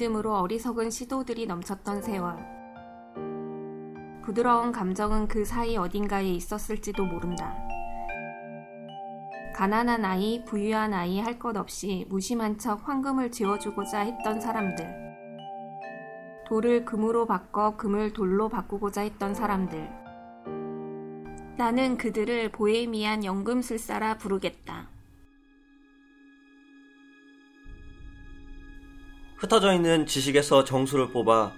믿음으로 어리석은 시도들이 넘쳤던 세월. 부드러운 감정은 그 사이 어딘가에 있었을지도 모른다. 가난한 아이, 부유한 아이 할 것 없이 무심한 척 황금을 지어주고자 했던 사람들. 돌을 금으로 바꿔 금을 돌로 바꾸고자 했던 사람들. 나는 그들을 보헤미안 연금술사라 부르겠다. 흩어져 있는 지식에서 정수를 뽑아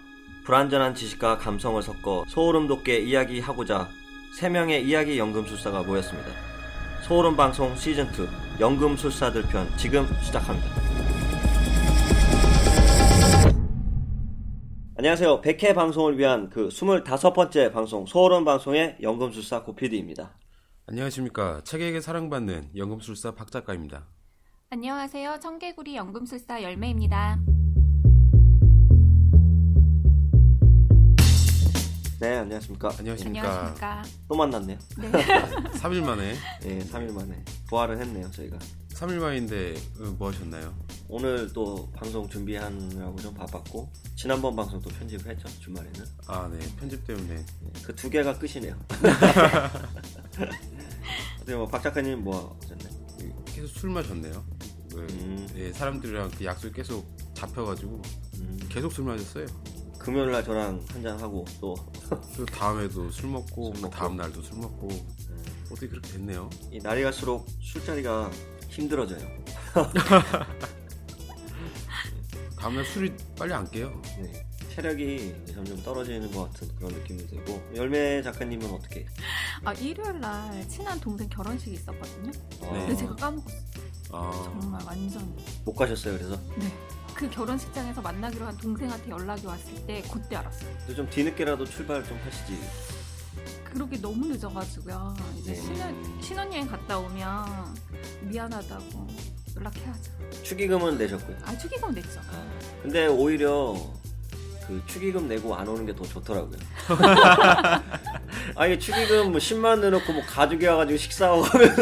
불완전한 지식과 감성을 섞어 소름 돋게 이야기하고자 세 명의 이야기 연금술사가 모였습니다. 소름 방송 시즌2 연금술사들 편 지금 시작합니다. 안녕하세요. 100회 방송을 위한 그 25번째 방송 소름 방송의 연금술사 고피디입니다. 안녕하십니까. 책에게 사랑받는 연금술사 박 작가입니다. 안녕하세요. 청개구리 연금술사 열매입니다. 네, 안녕하십니까. 안녕하십니까. 안녕하십니까. 또 만났네요. 네. 3일 만에 예, 3일 만에 부활을 했네요, 저희가. 3일 만인데 어, 뭐 하셨나요? 오늘 또 방송 준비하느라고 좀 바빴고 지난번 방송도 편집을 했죠 주말에는 아, 네. 편집 때문에 그두 개가 끝이네요. 어떻게 뭐박 작가님 뭐 하셨나요? 계속 술 마셨네요. 네. 음. 예, 사람들이랑 그 약속 계속 잡혀가지고 음, 계속 술 마셨어요. 금요일 날 저랑 한잔 하고 또이또 다음에도 술 먹고, 술그 먹고. 다음 날도 술 먹고 어떻게 그렇게 됐네요. 날이 갈수록 술자리가 힘들어져요. 다음 날 술이 빨리 안 깨요. 네. 체력이 점점 떨어지는 것 같은 그런 느낌이 들고 열매 작가님은 어떻게? 아, 일요일 날 친한 동생 결혼식이 있었거든요. 어, 근데 제가 까먹었어요. 아, 정말 완전. 못 가셨어요 그래서? 네. 그 결혼식장에서 만나기로 한 동생한테 연락이 왔을 때 그때 알았어요. 근데 좀 뒤늦게라도 출발 좀 하시지. 그러게 너무 늦어가지고요. 이제 네. 신혼, 신혼여행 갔다 오면 미안하다고 연락해야죠. 축의금은 내셨고요. 아, 축의금 냈죠. 근데 오히려 그 축의금 내고 안 오는 게 더 좋더라고요. 아니 축의금 뭐 10만 내놓고 뭐 가족이 와가지고 식사하고 하면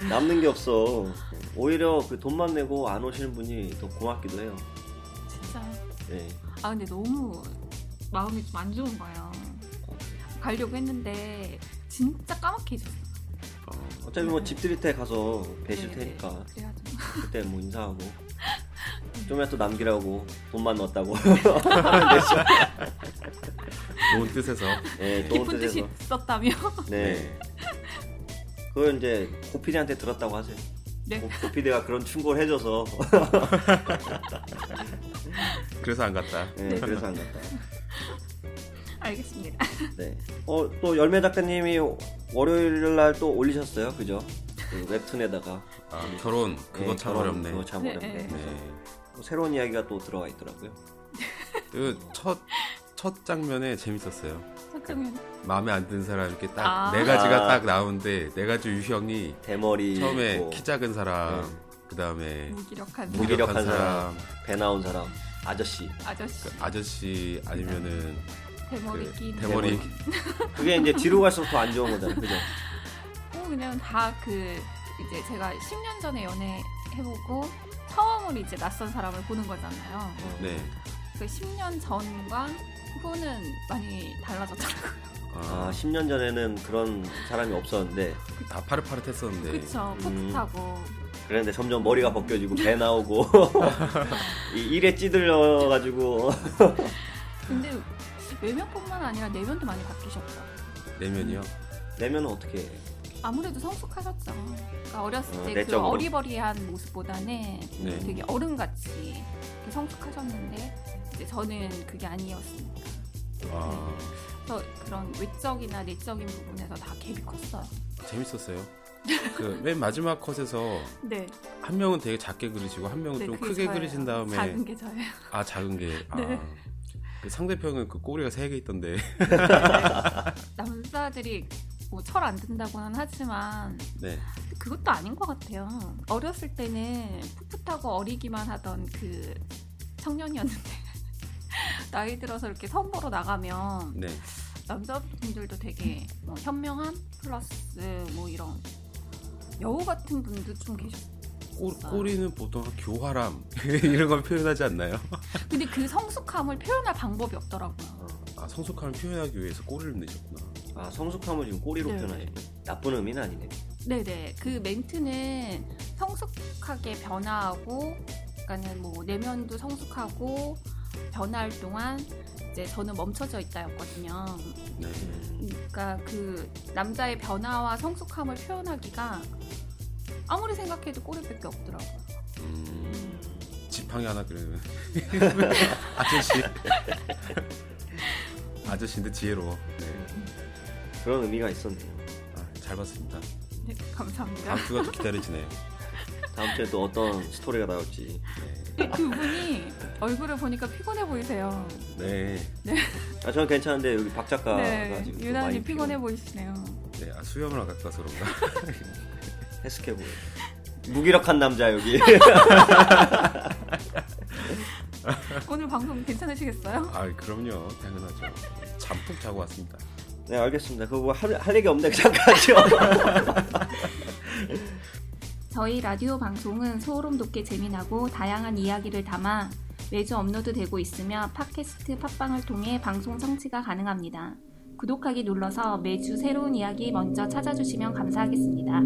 남는 게 없어. 오히려 그 돈만 내고 안 오시는 분이 더 고맙기도 해요. 진짜. 예. 아, 근데 너무 마음이 좀 안 좋은 거예요. 가려고 했는데 진짜 까맣게 잊었어. 어, 어차피 뭐 집들이 때 가서 뵈실 네, 테니까 네. 그래야죠. 그때 뭐 인사하고 좀이라 또 남기라고 돈만 넣었다고. 좋은 뜻에서 네, 좋은 기쁜 뜻이 뜻에서. 있었다며. 네. 그걸 이제 고피디한테 들었다고 하세요. 네. 고- 고피디가 그런 충고를 해줘서 그래서 안 갔다. 네, 그래서 안 갔다. 알겠습니다. 네. 어, 또 열매 작가님이 월요일 날 또 올리셨어요, 그죠? 그 웹툰에다가 아, 결혼 그거 네, 참 결혼, 어렵네. 그거 참 네, 어렵네. 네. 네. 또 새로운 이야기가 또 들어가 있더라고요. 그 첫, 첫 장면에 재밌었어요. 잠깐만. 마음에 안 드는 사람 이렇게 딱 아. 네 가지가 아. 딱 나오는데 네 가지 유형이 대머리 처음에 있고, 키 작은 사람, 네. 그 다음에 무기력한 무기력한 무기력한 사람, 사람, 배 나온 사람, 아저씨. 아저씨 그 아저씨 아니면은 대머리 그낀 대머리 그게 이제 뒤로 갈수록 더 안 좋은 거잖아요, 그죠? 어, 그냥 다 그 이제 제가 10년 전에 연애 해보고 처음으로 이제 낯선 사람을 보는 거잖아요. 네. 그 10년 전과 후는 많이 달라졌더라고요. 아, 아, 10년 전에는 그런 사람이 없었는데 다 파릇파릇했었는데 그쵸? 음. 풋풋하고 그런데 점점 머리가 벗겨지고 배 나오고 이 일에 찌들려 가지고 근데 외면뿐만 아니라 내면도 많이 바뀌셨죠. 내면이요. 내면은 어떻게 해? 아무래도 성숙하셨죠. 그러니까 어렸을 어, 때 그 내적으로? 어리버리한 모습보다는 네. 되게 어른같이 이렇게 성숙하셨는데 이제 저는 그게 아니었으니까. 아, 그래서 그런 외적이나 내적인 부분에서 다 갭이 컸어요. 재밌었어요. 그 맨 마지막 컷에서 네. 한 명은 되게 작게 그리시고 한 명은 네, 좀 크게 저예요. 그리신 다음에 작은 게 저예요. 아 작은 게 아. 네. 그 상대편은 그 꼬리가 세 개 있던데 남자들이 뭐 철 안 든다고는 하지만 네 그것도 아닌 것 같아요. 어렸을 때는 풋풋하고 어리기만 하던 그 청년이었는데 나이 들어서 이렇게 선보러 나가면 네. 남자분들도 되게 뭐 현명한 플러스 뭐 이런 여우 같은 분도 좀 계셨어요. 꼬, 꼬리는 보통 교활함 이런 걸 표현하지 않나요? 근데 그 성숙함을 표현할 방법이 없더라고요. 아 성숙함을 표현하기 위해서 꼬리를 내셨구나. 아 성숙함을 지금 꼬리로 네. 표현하시네. 나쁜 의미는 아니네. 네네. 그 멘트는 성숙하게 변화하고, 그러니까는 뭐 내면도 성숙하고 변화할 동안 이제 저는 멈춰져 있다였거든요. 네. 그러니까 그 남자의 변화와 성숙함을 표현하기가 아무리 생각해도 꼬리밖에 없더라고요. 음, 지팡이 하나 그러면 아저씨 아저씨인데 지혜로워. 네. 그런 의미가 있었네요. 아, 잘 봤습니다. 네, 감사합니다. 다음 주가 또 기다려지네요. 다음 주에 또 어떤 스토리가 나올지. 네. 두 분이 얼굴을 보니까 피곤해 보이세요. 네. 아 저는 괜찮은데 여기 박 작가가 네, 지금 많이 피곤해 보이시네요. 네. 아, 수염을 안 와서 그런가? 해석해 보여. 무기력한 남자 여기. 오늘 방송 괜찮으시겠어요? 아, 그럼요. 당연하죠. 잠푹 자고 왔습니다. 네 알겠습니다. 그거 뭐 할 할 얘기 없는데 그냥 가죠. 저희 라디오 방송은 소름 돋게 재미나고 다양한 이야기를 담아 매주 업로드되고 있으며 팟캐스트 팟빵을 통해 방송 청취가 가능합니다. 구독하기 눌러서 매주 새로운 이야기 먼저 찾아주시면 감사하겠습니다.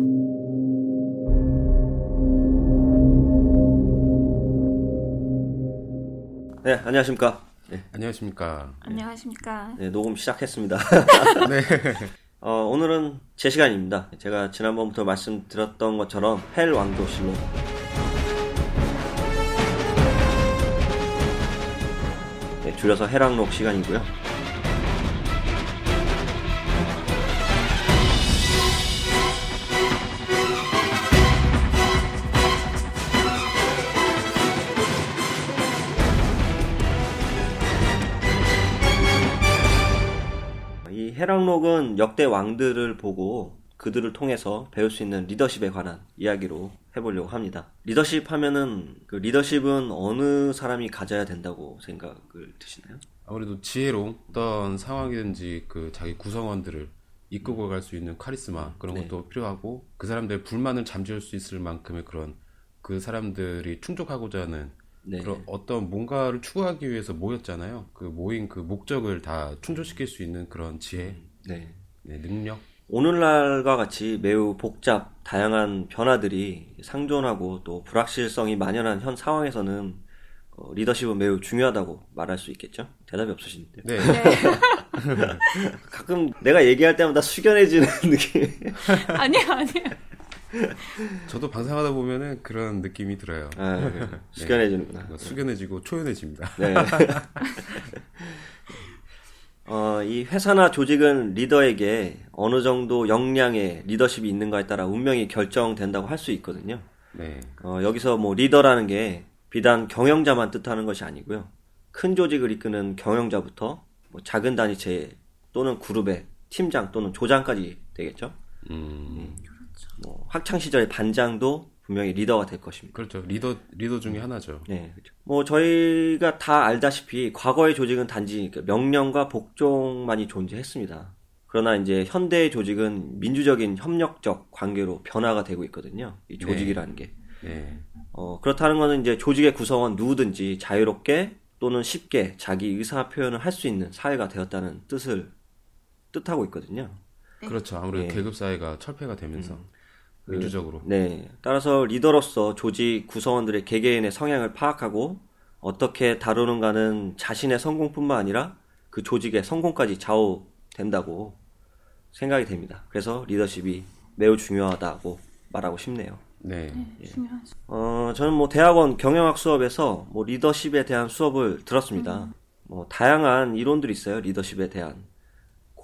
네 안녕하십니까. 네, 안녕하십니까. 안녕하십니까. 네, 녹음 시작했습니다. 네. 어, 오늘은 제 시간입니다. 제가 지난번부터 말씀드렸던 것처럼 헬 왕조실로 네, 줄여서 해랑록 시간이고요. 해랑록은 역대 왕들을 보고 그들을 통해서 배울 수 있는 리더십에 관한 이야기로 해보려고 합니다. 리더십 하면은 그 리더십은 어느 사람이 가져야 된다고 생각을 드시나요? 아무래도 지혜로운 어떤 상황이든지 그 자기 구성원들을 이끌고 갈 수 있는 카리스마 그런 네. 것도 필요하고 그 사람들의 불만을 잠재울 수 있을 만큼의 그런 그 사람들이 충족하고자 하는 네. 그런 어떤 뭔가를 추구하기 위해서 모였잖아요. 그 모인 그 목적을 다 충족시킬 수 있는 그런 지혜, 네. 네, 능력. 오늘날과 같이 매우 복잡, 다양한 변화들이 상존하고 또 불확실성이 만연한 현 상황에서는 어, 리더십은 매우 중요하다고 말할 수 있겠죠? 대답이 없으신데. 네, 가끔 내가 얘기할 때마다 숙연해지는 느낌. 아니요, 아니요. 저도 방송하다 보면은 그런 느낌이 들어요. 아, 네. 숙연해지는구나. 뭐 숙연해지고 초연해집니다. 네. 어, 이 회사나 조직은 리더에게 어느 정도 역량의 리더십이 있는가에 따라 운명이 결정된다고 할 수 있거든요. 네, 어, 여기서 뭐 리더라는 게 비단 경영자만 뜻하는 것이 아니고요. 큰 조직을 이끄는 경영자부터 뭐 작은 단위체 또는 그룹의 팀장 또는 조장까지 되겠죠. 음, 뭐 학창 시절의 반장도 분명히 리더가 될 것입니다. 그렇죠. 리더 리더 중에 하나죠. 네, 그렇죠. 뭐 저희가 다 알다시피 과거의 조직은 단지 그 명령과 복종만이 존재했습니다. 그러나 이제 현대의 조직은 민주적인 협력적 관계로 변화가 되고 있거든요. 이 조직이라는 게. 네, 어, 그렇다는 것은 이제 조직의 구성원 누구든지 자유롭게 또는 쉽게 자기 의사 표현을 할 수 있는 사회가 되었다는 뜻을 뜻하고 있거든요. 그렇죠. 아무래도 네. 계급 사회가 철폐가 되면서 민주적으로. 네. 따라서 리더로서 조직 구성원들의 개개인의 성향을 파악하고 어떻게 다루는가는 자신의 성공뿐만 아니라 그 조직의 성공까지 좌우된다고 생각이 됩니다. 그래서 리더십이 매우 중요하다고 말하고 싶네요. 네, 중요하죠. 어, 저는 뭐 대학원 경영학 수업에서 뭐 리더십에 대한 수업을 들었습니다. 뭐 다양한 이론들이 있어요. 리더십에 대한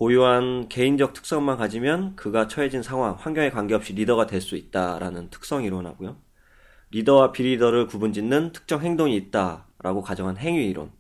고유한 개인적 특성만 가지면 그가 처해진 상황, 환경에 관계없이 리더가 될 수 있다라는 특성 이론하고요. 리더와 비리더를 구분짓는 특정 행동이 있다라고 가정한 행위 이론.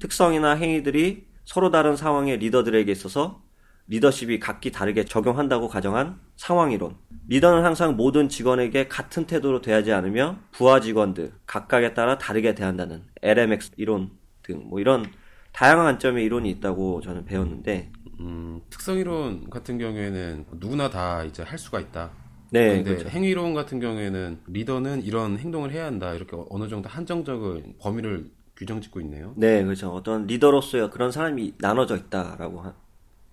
특성이나 행위들이 서로 다른 상황의 리더들에게 있어서 리더십이 각기 다르게 적용한다고 가정한 상황 이론. 리더는 항상 모든 직원에게 같은 태도로 대하지 않으며 부하 직원들 각각에 따라 다르게 대한다는 LMX 이론 등 뭐 이런 다양한 관점의 이론이 있다고 저는 배웠는데 음, 특성 이론 같은 경우에는 누구나 다 이제 할 수가 있다. 네, 근데 그렇죠. 행위론 같은 경우에는 리더는 이런 행동을 해야 한다. 이렇게 어느 정도 한정적인 범위를 규정 짓고 있네요. 네, 그렇죠. 어떤 리더로서의 그런 사람이 나눠져 있다라고 하,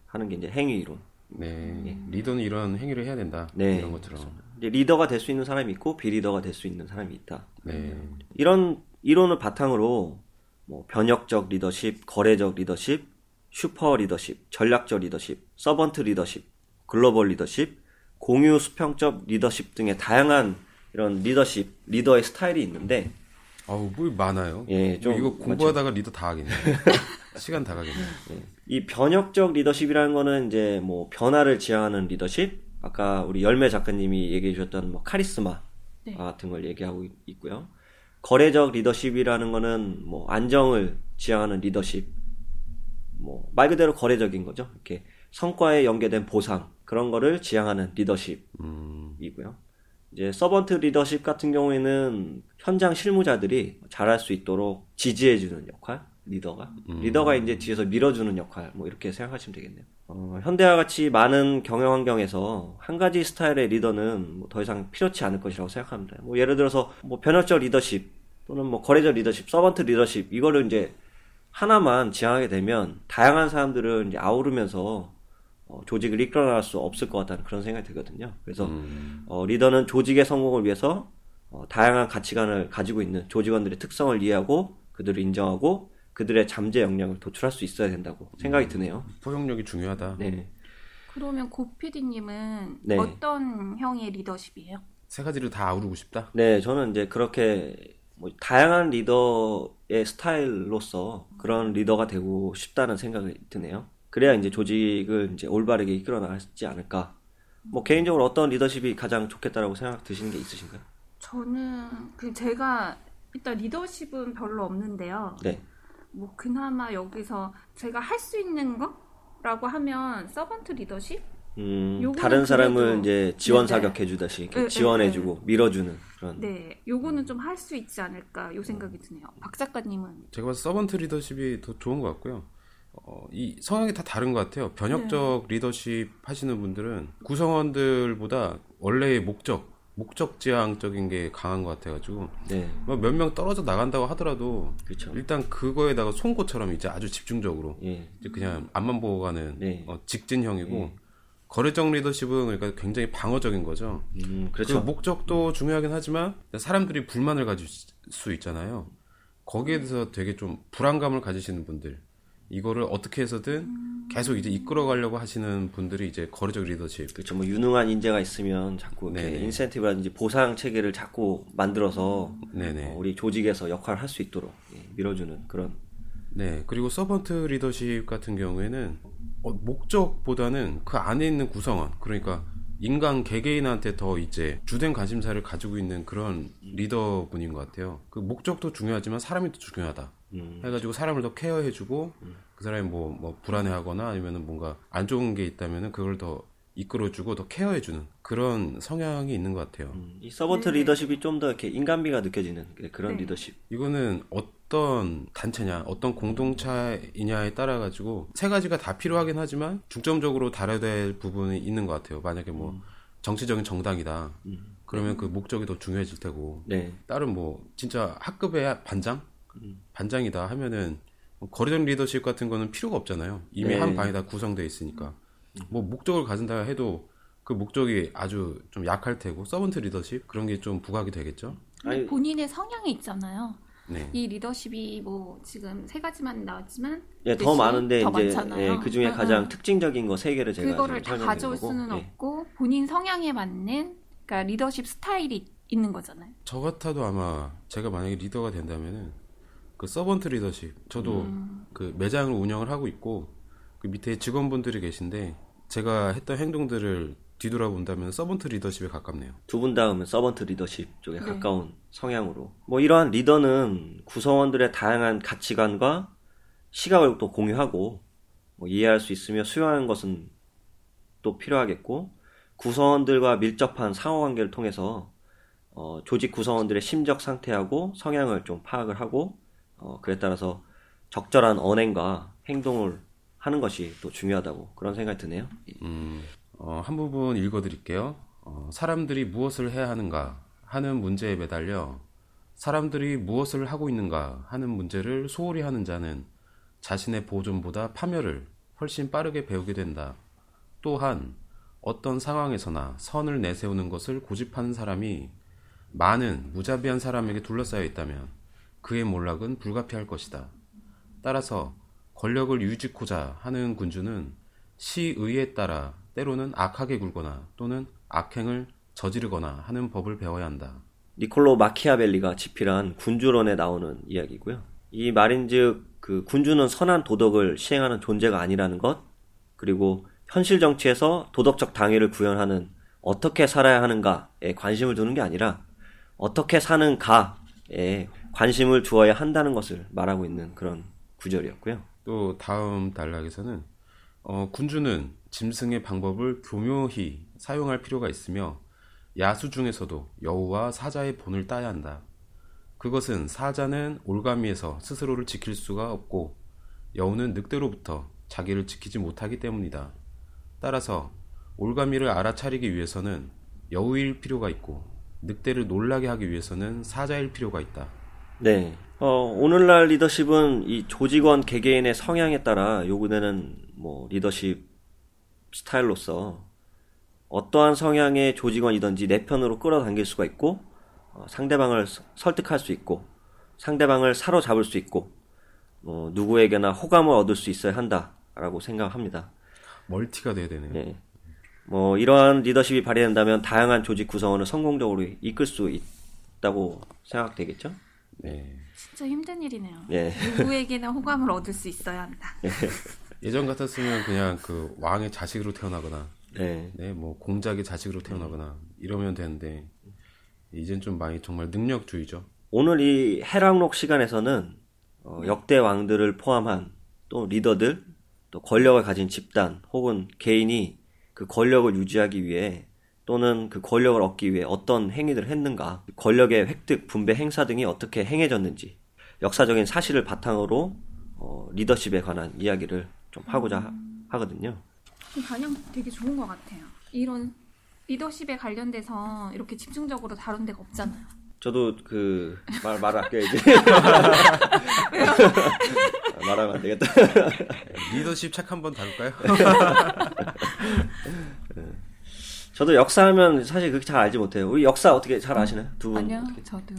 하는 게 이제 행위론. 네. 리더는 이런 행위를 해야 된다. 네, 이런 것처럼. 이제 리더가 될 수 있는 사람이 있고 비리더가 될 수 있는 사람이 있다. 네. 이런 이론을 바탕으로 뭐 변혁적 리더십, 거래적 리더십, 슈퍼 리더십, 전략적 리더십, servant 리더십, 글로벌 리더십, 공유 수평적 리더십 등의 다양한 이런 리더십, 리더의 스타일이 있는데 아우, 뭐 많아요. 예, 좀 이거 공부하다가 리더 다 하겠네요. 시간 다 가겠네요. 이 변혁적 리더십이라는 거는 이제 뭐 변화를 지향하는 리더십, 아까 우리 열매 작가님이 얘기해 주셨던 뭐 카리스마 네. 같은 걸 얘기하고 있- 있고요. 거래적 리더십이라는 거는 뭐 안정을 지향하는 리더십, 뭐 말 그대로 거래적인 거죠. 이렇게 성과에 연계된 보상 그런 거를 지향하는 리더십이고요. 이제 서번트 리더십 같은 경우에는 현장 실무자들이 잘할 수 있도록 지지해주는 역할, 리더가 리더가 이제 뒤에서 밀어주는 역할, 뭐 이렇게 생각하시면 되겠네요. 어, 현대와 같이 많은 경영 환경에서 한 가지 스타일의 리더는 뭐 더 이상 필요치 않을 것이라고 생각합니다. 뭐 예를 들어서 뭐 변혁적 리더십 또는 뭐 거래적 리더십, 서번트 리더십 이거를 이제 하나만 지향하게 되면 다양한 사람들을 이제 아우르면서 어, 조직을 이끌어 나갈 수 없을 것 같다는 그런 생각이 들거든요. 그래서 어, 리더는 조직의 성공을 위해서 어, 다양한 가치관을 가지고 있는 조직원들의 특성을 이해하고 그들을 인정하고 그들의 잠재 역량을 도출할 수 있어야 된다고 생각이 드네요. 포용력이 중요하다. 네. 그러면 고피디님은 네. 어떤 형의 리더십이에요? 세 가지를 다 아우르고 싶다. 네, 저는 이제 그렇게 뭐 다양한 리더의 스타일로서 그런 리더가 되고 싶다는 생각이 드네요. 그래야 이제 조직을 이제 올바르게 이끌어 나가지 않을까. 뭐 개인적으로 어떤 리더십이 가장 좋겠다라고 생각 드시는 게 있으신가요? 저는 그 제가 일단 리더십은 별로 없는데요. 네. 뭐 그나마 여기서 제가 할 수 있는 거라고 하면 서번트 리더십? 음, 다른 사람을 그래도- 이제 지원. 사격해 주다시 이렇게 네, 지원해 주고 밀어주는 그런. 네, 요거는 좀 할 수 있지 않을까 요 생각이 드네요. 박 작가님은 제가 봐서 서번트 리더십이 더 좋은 것 같고요. 어, 이 성향이 다 다른 것 같아요. 변혁적 리더십 하시는 분들은 구성원들보다 원래의 목적, 목적 지향적인 게 강한 것 같아가지고 네, 몇명 떨어져 나간다고 하더라도 그렇죠. 일단 그거에다가 송곳처럼 이제 아주 집중적으로 예, 이제 그냥 앞만 보고 가는 네. 어, 직진형이고 거래적 리더십은 그러니까 굉장히 방어적인 거죠. 음, 그 그렇죠. 목적도 중요하긴 하지만 사람들이 불만을 가질 수 있잖아요. 거기에 대해서 되게 좀 불안감을 가지시는 분들 이거를 어떻게 해서든 계속 이제 이끌어 가려고 하시는 분들이 이제 거래적 리더십. 그렇죠. 뭐 유능한 인재가 있으면 자꾸. 인센티브라든지 보상 체계를 자꾸 만들어서 네네. 어, 우리 조직에서 역할을 할 수 있도록 예, 밀어주는 그런. 네. 그리고 서번트 리더십 같은 경우에는 어, 목적보다는 그 안에 있는 구성원, 그러니까 인간 개개인한테 더 이제 주된 관심사를 가지고 있는 그런 리더분인 것 같아요. 그 목적도 중요하지만 사람이 더 중요하다. 음, 해가지고 사람을 더 케어해주고 그 사람이 뭐, 뭐 불안해하거나 아니면은 뭔가 안 좋은 게 있다면은 그걸 더 이끌어주고 더 케어해주는 그런 성향이 있는 것 같아요. 음, 이 서번트 리더십이 좀 더 이렇게 인간미가 느껴지는 그런 네. 리더십. 이거는 어 떤 단체냐, 어떤 공동체이냐에 따라 가지고 세 가지가 다 필요하긴 하지만 중점적으로 다뤄야 될 부분이 있는 것 같아요. 만약에 뭐 정치적인 정당이다. 그러면 그 목적이 더 중요해질 테고 네, 다른 뭐 진짜 학급의 반장, 반장이다 하면은 뭐 거래적 리더십 같은 거는 필요가 없잖아요. 이미 네. 한 반이 다 구성돼 있으니까 뭐 목적을 가진다 해도 그 목적이 아주 좀 약할 테고 서번트 리더십 그런 게 좀 부각이 되겠죠. 아니, 본인의 성향이 있잖아요. 네. 이 리더십이 뭐 지금 세 가지만 나왔지만 예, 더 많은데 더 이제. 예, 그 중에 응, 가장 응. 특징적인 거 세 개를 제가 그거를 다 가져올 거고, 수는 예. 없고 본인 성향에 맞는 그러니까 리더십 스타일이 있는 거잖아요. 저 같아도 아마 제가 만약에 리더가 된다면은 그 서번트 리더십 저도 그 매장을 운영을 하고 있고 그 밑에 직원분들이 계신데 제가 했던 행동들을 뒤돌아본다면 서번트 리더십에 가깝네요. 두 분 다음은 서번트 리더십 쪽에 네. 가까운 성향으로. 뭐 이러한 리더는 구성원들의 다양한 가치관과 시각을 또 공유하고 뭐 이해할 수 있으며 수용하는 것은 또 필요하겠고 구성원들과 밀접한 상호관계를 통해서 어, 조직 구성원들의 심적 상태하고 성향을 좀 파악을 하고 어, 그에 따라서 적절한 언행과 행동을 하는 것이 또 중요하다고 그런 생각이 드네요. 음, 어, 한 부분 읽어드릴게요. 어, 사람들이 무엇을 해야 하는가 하는 문제에 매달려 사람들이 무엇을 하고 있는가 하는 문제를 소홀히 하는 자는 자신의 보존보다 파멸을 훨씬 빠르게 배우게 된다. 또한 어떤 상황에서나 선을 내세우는 것을 고집하는 사람이 많은 무자비한 사람에게 둘러싸여 있다면 그의 몰락은 불가피할 것이다. 따라서 권력을 유지코자 하는 군주는 시의에 따라 때로는 악하게 굴거나 또는 악행을 저지르거나 하는 법을 배워야 한다. 니콜로 마키아벨리가 집필한 군주론에 나오는 이야기고요. 이 말인즉 그 군주는 선한 도덕을 시행하는 존재가 아니라는 것, 그리고 현실 정치에서 도덕적 당위를 구현하는 어떻게 살아야 하는가에 관심을 두는 게 아니라 어떻게 사는가에 관심을 두어야 한다는 것을 말하고 있는 그런 구절이었고요. 또 다음 단락에서는 어, 군주는 짐승의 방법을 교묘히 사용할 필요가 있으며 야수 중에서도 여우와 사자의 본을 따야 한다. 그것은 사자는 올가미에서 스스로를 지킬 수가 없고 여우는 늑대로부터 자기를 지키지 못하기 때문이다. 따라서 올가미를 알아차리기 위해서는 여우일 필요가 있고 늑대를 놀라게 하기 위해서는 사자일 필요가 있다. 네. 어, 오늘날 리더십은 이 조직원 개개인의 성향에 따라 요구되는 뭐 리더십 스타일로서 어떠한 성향의 조직원이든지 내 편으로 끌어당길 수가 있고 어, 상대방을 서- 설득할 수 있고 상대방을 사로잡을 수 있고 어, 누구에게나 호감을 얻을 수 있어야 한다라고 생각합니다. 멀티가 돼야 되네요. 예. 뭐 이러한 리더십이 발휘된다면 다양한 조직 구성원을 성공적으로 이끌 수 있다고 생각되겠죠? 네. 진짜 힘든 일이네요. 예. 누구에게나 호감을 얻을 수 있어야 한다. 예 전 같았으면 그냥 그 왕의 자식으로 태어나거나 네. 네, 뭐 공작의 자식으로 태어나거나 이러면 되는데 이젠 좀 많이 정말 능력주의죠. 오늘 이 해랑록 시간에서는 어, 역대 왕들을 포함한 또 리더들, 또 권력을 가진 집단 혹은 개인이 그 권력을 유지하기 위해 또는 그 권력을 얻기 위해 어떤 행위들을 했는가, 권력의 획득, 분배, 행사 등이 어떻게 행해졌는지 역사적인 사실을 바탕으로 어, 리더십에 관한 이야기를 좀 하고자 하- 하거든요. 반영 되게 좋은 것 같아요. 이런 리더십에 관련돼서 이렇게 집중적으로 다룬 데가 없잖아요. 저도 그 말 말을 아껴야지. 말하면 안 되겠다. 리더십 책 한번 다룰까요? 저도 역사하면 사실 그렇게 잘 알지 못해요. 우리 역사 어떻게 잘 아시나요? 두 분? 아니요, 어떻게? 저도.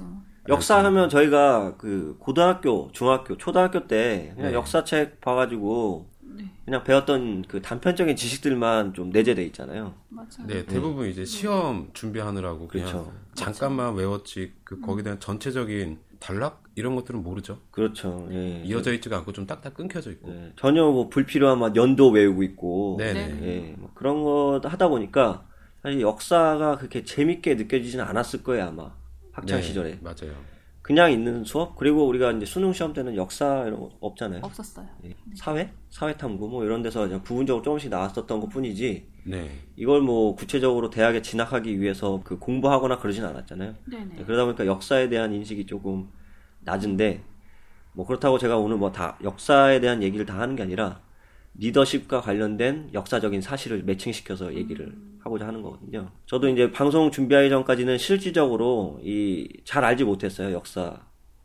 역사하면 저희가 그 고등학교, 중학교, 초등학교 때 그냥 네. 역사책 봐가지고 네, 그냥 배웠던 그 단편적인 지식들만 좀 내재돼 있잖아요. 맞아요. 네, 대부분 이제 시험 준비하느라고 그냥 그렇죠. 잠깐만 외웠지 그 거기에 대한 전체적인 단락 이런 것들은 모르죠. 그렇죠. 예. 이어져 있지가 않고 좀 딱딱 끊겨져 있고. 예. 전혀 뭐 불필요한 막 연도 외우고 있고 네네. 네. 예, 뭐 그런 거 하다 보니까 사실 역사가 그렇게 재밌게 느껴지지는 않았을 거예요 아마 학창 네, 시절에 맞아요. 그냥 있는 수업 그리고 우리가 이제 수능 시험 때는 역사 이런 거 없잖아요. 없었어요. 예. 사회, 사회 탐구 뭐 이런 데서 그냥 부분적으로 조금씩 나왔었던 것뿐이지 네. 이걸 뭐 구체적으로 대학에 진학하기 위해서 그 공부하거나 그러진 않았잖아요. 네네. 예, 그러다 보니까 역사에 대한 인식이 조금 낮은데 뭐 그렇다고 제가 오늘 뭐 다 역사에 대한 얘기를 다 하는 게 아니라 리더십과 관련된 역사적인 사실을 매칭시켜서 얘기를 하고자 하는 거거든요. 저도 이제 방송 준비하기 전까지는 실질적으로 이 잘 알지 못했어요. 역사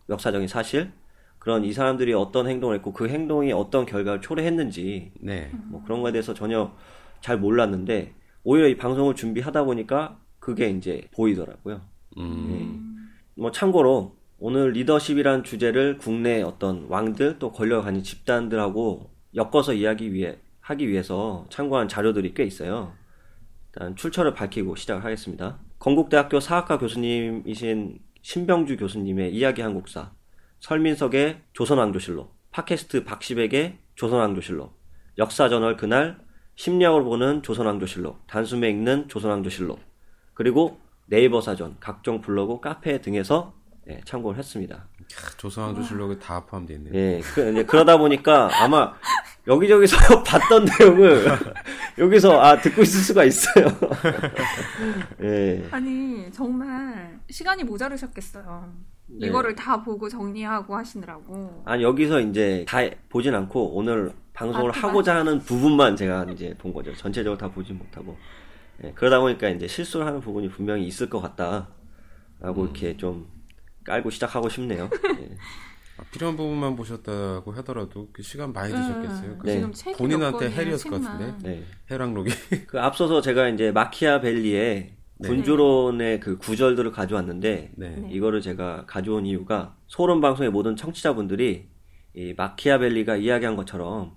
역사적인 사실 그런 이 사람들이 어떤 행동을 했고 그 행동이 어떤 결과를 초래했는지 네. 뭐 그런 거에 대해서 전혀 잘 몰랐는데 오히려 이 방송을 준비하다 보니까 그게 이제 보이더라고요. 음. 뭐 참고로 오늘 리더십이란 주제를 국내 어떤 왕들 또 권력을 가진 집단들하고 엮어서 이야기 위해 하기 위해서 참고한 자료들이 꽤 있어요. 일단 출처를 밝히고 시작을 하겠습니다. 건국대학교 사학과 교수님이신 신병주 교수님의 이야기 한국사, 설민석의 조선왕조실록, 팟캐스트 박시백의 조선왕조실록, 역사저널 그날, 심리학을 보는 조선왕조실록, 단숨에 읽는 조선왕조실록, 그리고 네이버 사전, 각종 블로그, 카페 등에서 예, 참고를 했습니다. 조선왕조실록에 다 포함되어 있네요. 예, 그, 이제 그러다 보니까 아마 여기저기서 봤던 내용을 여기서 아 듣고 있을 수가 있어요. 예, 아니 정말 시간이 모자르셨겠어요. 네. 이거를 다 보고 정리하고 하시느라고. 아니 여기서 이제 다 보진 않고 오늘 방송을 아, 또 하고자 하는 부분만 제가 이제 본 거죠. 전체적으로 다 보진 못하고 예, 그러다 보니까 이제 실수를 하는 부분이 분명히 있을 것 같다라고 이렇게 좀 깔고 시작하고 싶네요. 예. 아, 필요한 부분만 보셨다고 하더라도 그 시간 많이 드셨겠어요. 그 네. 지금 책이 본인한테 헬이었을 것. 같은데 네. 해랑록이 그 앞서서 제가 이제 마키아벨리의 군주론의 그 구절들을 가져왔는데 네. 이거를 제가 가져온 이유가 소론 방송의 모든 청취자분들이 이 마키아벨리가 이야기한 것처럼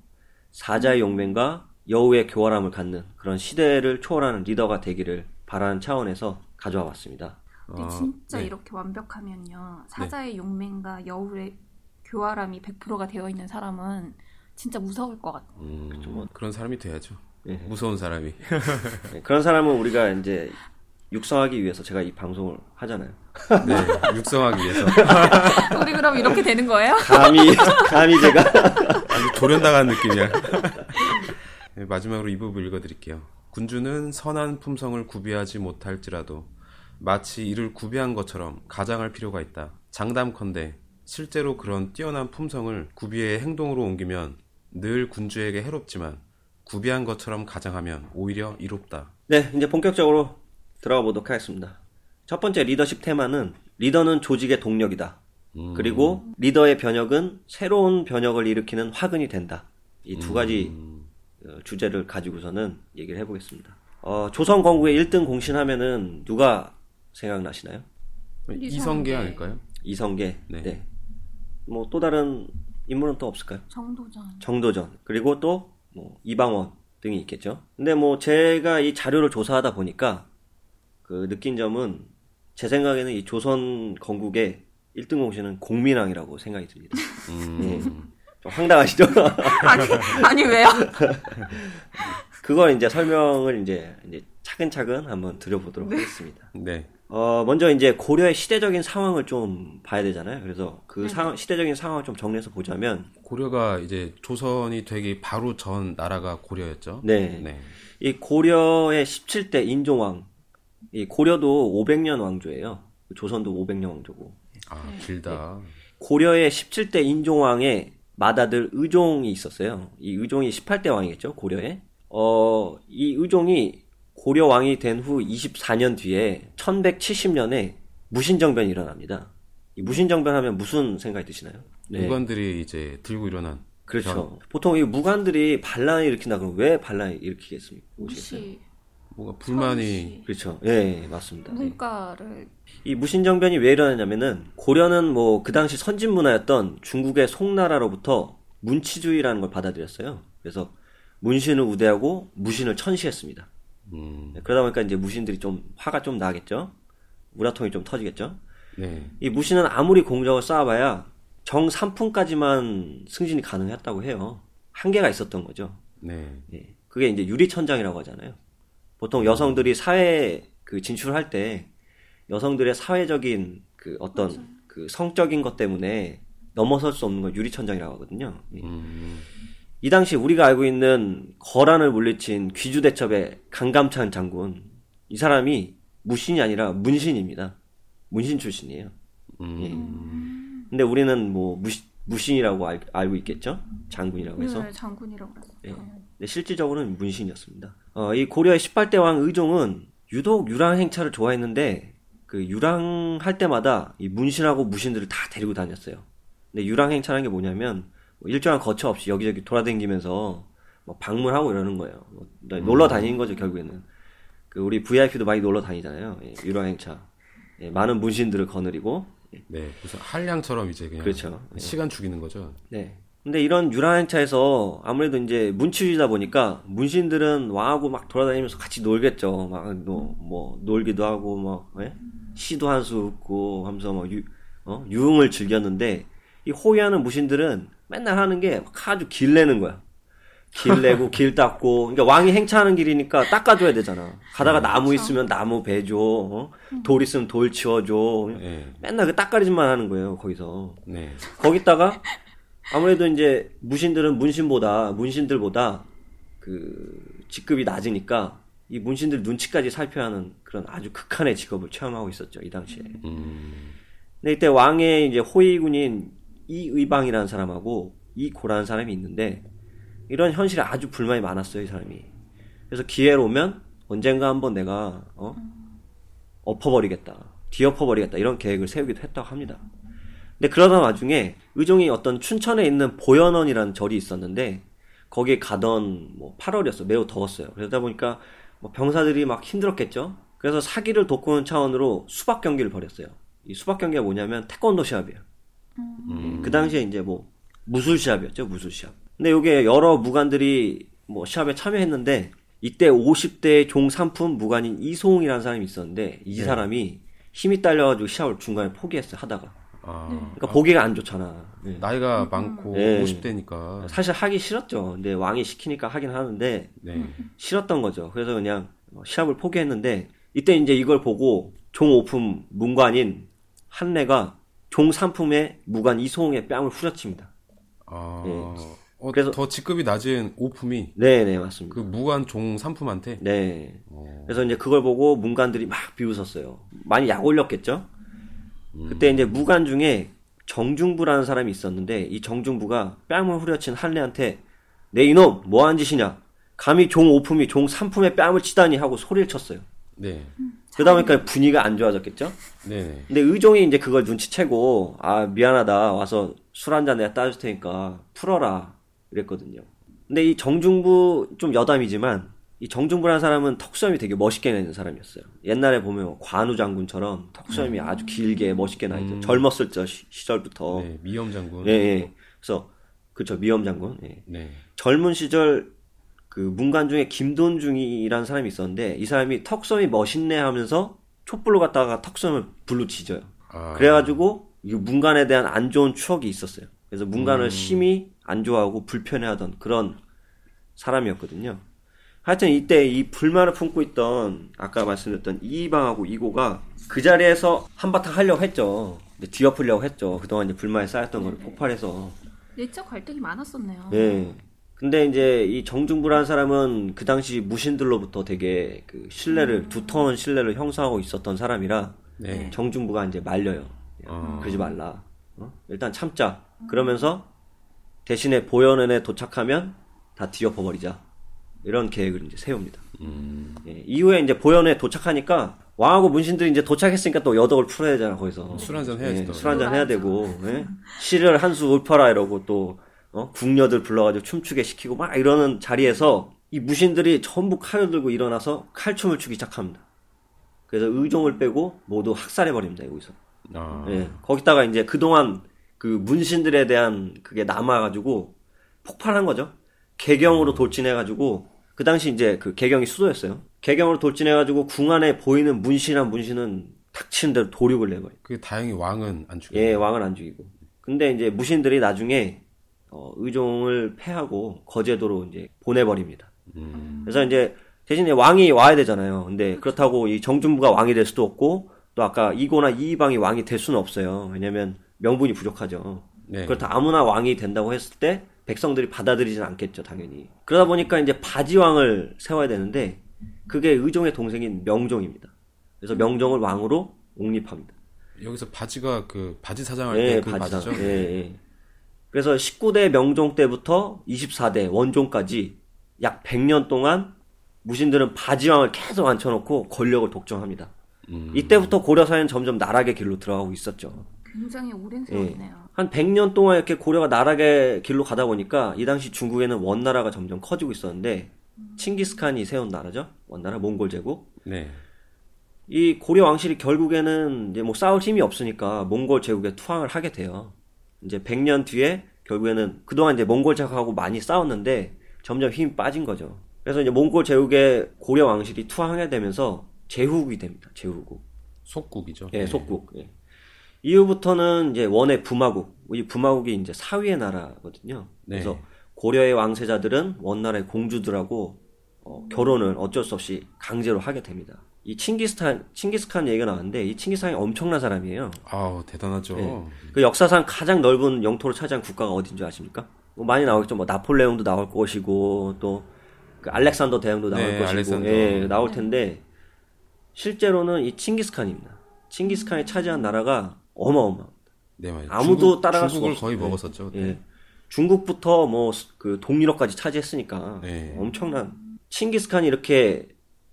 사자의 용맹과 여우의 교활함을 갖는 그런 시대를 초월하는 리더가 되기를 바라는 차원에서 가져와 봤습니다. 근데 아, 진짜 네. 이렇게 완벽하면요. 사자의 용맹과 여우의 교활함이 100%가 되어 있는 사람은 진짜 무서울 것 같아요. 음, 뭐. 그런 사람이 돼야죠. 예. 무서운 사람이. 네, 그런 사람은 우리가 이제 육성하기 위해서 제가 이 방송을 하잖아요. 네, 육성하기 위해서 우리 그럼 이렇게 되는 거예요? 감히 감히 제가 아주 조련당한 느낌이야. 네, 마지막으로 이 부분 읽어드릴게요. 군주는 선한 품성을 구비하지 못할지라도 마치 이를 구비한 것처럼 가장할 필요가 있다. 장담컨대 실제로 그런 뛰어난 품성을 구비해 행동으로 옮기면 늘 군주에게 해롭지만 구비한 것처럼 가장하면 오히려 이롭다. 네, 이제 본격적으로 들어가 보도록 하겠습니다. 첫 번째 리더십 테마는 리더는 조직의 동력이다. 음, 그리고 리더의 변혁은 새로운 변혁을 일으키는 화근이 된다. 이 두 가지 음, 어, 주제를 가지고서는 얘기를 해보겠습니다. 어, 조선 건국의 1등 공신하면은 누가 생각나시나요? 이성계 아닐까요? 이성계. 네. 네. 뭐 또 다른 인물은 또 없을까요? 정도전. 정도전 그리고 또 뭐 이방원 등이 있겠죠. 근데 뭐 제가 이 자료를 조사하다 보니까 그 느낀 점은 제 생각에는 이 조선 건국의 1등 공신은 공민왕이라고 생각이 듭니다. 음, 예. 좀 황당하시죠? 아니, 아니 왜요? 그걸 이제 설명을 이제 이제 차근차근 한번 드려보도록 하겠습니다. 네. 어, 먼저 이제 고려의 시대적인 상황을 좀 봐야 되잖아요. 그래서 그 상황, 시대적인 상황을 좀 정리해서 보자면, 고려가 이제 조선이 되기 바로 전 나라가 고려였죠. 네. 네. 이 고려의 17대 인종왕, 이 고려도 500년 왕조예요. 조선도 500년 왕조고. 아 길다. 고려의 17대 인종왕의 맏아들 의종이 있었어요. 이 의종이 18대 왕이겠죠, 고려에. 어, 이 의종이 고려 왕이 된 후 24년 뒤에 1170년에 무신정변이 일어납니다. 이 무신정변 하면 무슨 생각이 드시나요? 네. 무관들이 이제 들고 일어난 그렇죠. 보통 이 무관들이 반란을 일으킨다 그러면 왜 반란을 일으키겠습니까? 무시, 뭔가 불만이 그렇죠. 예, 맞습니다. 예. 문과를 이 무신정변이 왜 일어나냐면은 고려는 뭐 그 당시 선진 문화였던 중국의 송나라로부터 문치주의라는 걸 받아들였어요. 그래서 문신을 우대하고 무신을 천시했습니다. 음, 네, 그러다 보니까 이제 무신들이 좀 화가 좀 나겠죠. 우라통이 좀 터지겠죠. 네. 이 무신은 아무리 공적을 쌓아봐야 정 3품까지만 승진이 가능했다고 해요. 한계가 있었던 거죠. 네. 예. 그게 이제 유리천장이라고 하잖아요. 보통 여성들이 사회 그 진출할 때 여성들의 사회적인 그 어떤 그 성적인 것 때문에 넘어설 수 없는 걸 유리천장이라고 하거든요. 예. 음, 이 당시 우리가 알고 있는 거란을 물리친 귀주대첩의 강감찬 장군 이 사람이 무신이 아니라 문신입니다. 문신 출신이에요. 음, 근데 우리는 뭐 무시, 무신이라고 알, 알고 있겠죠? 장군이라고 해서. 네, 장군이라고 그랬어요. 예. 근데 실질적으로는 문신이었습니다. 어, 이 고려의 18대 왕 의종은 유독 유랑 행차를 좋아했는데 그 유랑 할 때마다 이 문신하고 무신들을 다 데리고 다녔어요. 근데 유랑 행차라는 게 뭐냐면 뭐 일정한 거처 없이 여기저기 돌아다니면서 뭐 방문하고 이러는 거예요. 뭐 놀러 다니는 거죠 결국에는. 그 우리 VIP도 많이 놀러 다니잖아요. 예, 유랑 행차. 예, 많은 문신들을 거느리고 네. 무슨 한량처럼 이제 그냥 그렇죠. 시간 죽이는 거죠. 네. 근데 이런 유랑행차에서 아무래도 이제 문치주의다 보니까 문신들은 왕하고 막 돌아다니면서 같이 놀겠죠. 막, 노, 뭐, 놀기도 하고, 막, 예? 시도 한 수 웃고 하면서 막 유, 어? 유흥을 즐겼는데 이 호위하는 무신들은 맨날 하는 게 아주 길 내는 거야. 길 내고 길 닦고 그러니까 왕이 행차하는 길이니까 닦아줘야 되잖아. 가다가 나무 있으면 나무 베줘, 어? 돌 있으면 돌 치워줘. 네. 맨날 그 닦아리짓만 하는 거예요 거기서. 네. 거기다가 아무래도 이제 무신들은 문신보다 문신들보다 그 직급이 낮으니까 이 문신들 눈치까지 살펴야 하는 그런 아주 극한의 직업을 체험하고 있었죠 이 당시에. 음, 근데 이때 왕의 이제 호위군인 이 의방이라는 사람하고 이 고라는 사람이 있는데 이런 현실에 아주 불만이 많았어요 이 사람이. 그래서 기회로 오면 언젠가 한번 내가 어? 엎어버리겠다, 뒤엎어버리겠다 이런 계획을 세우기도 했다고 합니다. 근데 그러던 와중에 의종이 어떤 춘천에 있는 보현원이라는 절이 있었는데 거기에 가던 뭐 8월이었어 매우 더웠어요. 그러다 보니까 뭐 병사들이 막 힘들었겠죠. 그래서 사기를 돋구는 차원으로 수박 경기를 벌였어요. 이 수박 경기가 뭐냐면 태권도 시합이에요. 그 당시에 이제 뭐 무술 시합이었죠, 무술 시합. 근데 이게 여러 무관들이 뭐 시합에 참여했는데 이때 50대 종 3품 무관인 이송이라는 사람이 있었는데 이 네. 사람이 힘이 딸려가지고 시합을 중간에 포기했어요 하다가. 아, 그러니까 보기가 안 좋잖아. 예. 나이가 많고 네. 50대니까. 사실 하기 싫었죠. 근데 왕이 시키니까 하긴 하는데 네. 싫었던 거죠. 그래서 그냥 시합을 포기했는데 이때 이제 이걸 보고 종 5품 문관인 한내가 종 3품의 무관 이송의 뺨을 후려칩니다. 아, 예. 어, 그래서- 더 직급이 낮은 오품이 네, 네, 맞습니다. 그 무관 종 3품한테 네. 어, 그래서 이제 그걸 보고 문관들이 막 비웃었어요. 많이 약 올렸겠죠? 그때 이제 무관 중에 정중부라는 사람이 있었는데 이 정중부가 뺨을 후려친 한래한테 내 이놈 뭐하는 짓이냐? 감히 종 5품이 종 3품에 뺨을 치다니 하고 소리를 쳤어요. 네. 그러다 보니까 분위기가 안 좋아졌겠죠? 네. 근데 의종이 이제 그걸 눈치채고 아 미안하다 와서 술 한잔 내가 따줄 테니까 풀어라 이랬거든요. 근데 이 정중부 좀 여담이지만 이 정중부라는 사람은 턱수염이 되게 멋있게 내는 사람이었어요. 옛날에 보면 관우 장군처럼 턱수염이 아주 길게 멋있게 나 있죠. 젊었을 때 시- 시절부터. 네. 미엄 장군. 예, 예. 그래서 그쵸 미엄 장군. 예. 네. 젊은 시절 그 문관 중에 김돈중이라는 사람이 있었는데 이 사람이 턱수염이 멋있네 하면서 촛불로 갖다가 턱수염을 불로 지져요. 아, 그래가지고 이 문관에 대한 안 좋은 추억이 있었어요. 그래서 음. 문관을 심히 안 좋아하고 불편해하던 그런 사람이었거든요. 하여튼 이때 이 불만을 품고 있던 아까 말씀드렸던 이방하고 이고가 그 자리에서 한바탕 하려고 했죠. 근데 뒤엎으려고 했죠. 그동안 이제 불만이 쌓였던 걸 폭발해서. 내적 갈등이 많았었네요. 예. 근데 이제 이 정중부라는 사람은 그 당시 무신들로부터 되게 그 신뢰를 두터운 신뢰를 형성하고 있었던 사람이라 네. 정중부가 이제 말려요. 아. 그러지 말라. 어? 일단 참자. 그러면서 대신에 보현원에 도착하면 다 뒤엎어 버리자. 이런 계획을 이제 세웁니다. 음. 예, 이후에 이제 보현에 도착하니까 왕하고 문신들이 이제 도착했으니까 또 여덕을 풀어야 되잖아 거기서. 술 한잔 해야지 또. 술 한잔 해야 되고 예? 시를 한수 읊어라 이러고 또 어? 궁녀들 불러가지고 춤추게 시키고 막 이러는 자리에서 이 무신들이 전부 칼을 들고 일어나서 칼춤을 추기 시작합니다. 그래서 의종을 빼고 모두 학살해 버립니다 여기서. 아. 예, 거기다가 이제 그동안 그 문신들에 대한 그게 남아가지고 폭발한 거죠. 개경으로 돌진해가지고 그 당시 이제 그 개경이 수도였어요. 개경으로 돌진해가지고 궁 안에 보이는 문신한 문신은 닥치는 대로 도륙을 내버려. 그 다행히 왕은 안 죽여. 예, 왕은 안 죽이고. 근데 이제 무신들이 나중에 어, 의종을 패하고 거제도로 이제 보내버립니다. 음. 그래서 이제 대신에 왕이 와야 되잖아요. 근데 그렇다고 이 정준부가 왕이 될 수도 없고 또 아까 이고나 이방이 왕이 될 수는 없어요. 왜냐면 명분이 부족하죠. 네. 그렇다 아무나 왕이 된다고 했을 때 백성들이 받아들이진 않겠죠, 당연히. 그러다 보니까 이제 바지왕을 세워야 되는데 그게 의종의 동생인 명종입니다. 그래서 명종을 왕으로 옹립합니다. 여기서 바지가 그 바지 사장할 예, 때그 바지상. 바지죠. 예, 예. 그래서 19대 명종 때부터 24대 원종까지 약 100년 동안 무신들은 바지왕을 계속 앉혀놓고 권력을 독점합니다. 음. 이때부터 고려사회는 점점 나락의 길로 들어가고 있었죠. 굉장히 오랜 예. 세월이네요. 한 100년 동안 이렇게 고려가 나락의 길로 가다 보니까 이 당시 중국에는 원나라가 점점 커지고 있었는데 칭기스칸이 세운 나라죠. 원나라 몽골 제국. 네. 이 고려 왕실이 결국에는 이제 뭐 싸울 힘이 없으니까 몽골 제국에 투항을 하게 돼요. 이제 100년 뒤에 결국에는 그동안 이제 몽골 제국하고 많이 싸웠는데 점점 힘이 빠진 거죠. 그래서 이제 몽골 제국에 고려 왕실이 투항하게 되면서 제후국이 됩니다. 제후국. 속국이죠. 예, 네. 속국. 예. 이후부터는 이제 원의 부마국. 이 부마국이 이제 사위의 나라거든요. 네. 그래서 고려의 왕세자들은 원나라의 공주들하고 어, 결혼을 어쩔 수 없이 강제로 하게 됩니다. 이 칭기스탄, 칭기스칸 얘기가 나왔는데 이 칭기스칸이 엄청난 사람이에요. 아우 대단하죠. 예. 그 역사상 가장 넓은 영토를 차지한 국가가 어딘 줄 아십니까? 뭐 많이 나오겠죠. 뭐 나폴레옹도 나올 것이고 또 그 알렉산더 대왕도 나올 네, 것이고 알렉산더. 예, 나올 텐데 실제로는 이 칭기스칸입니다. 칭기스칸이 차지한 나라가 어마어마. 네, 맞아요. 아무도 중국, 따라갈 수가 없어요. 거의 예. 먹었었죠. 그때. 예. 중국부터 뭐 그 동유럽까지 차지했으니까 네. 엄청난 칭기스칸이 이렇게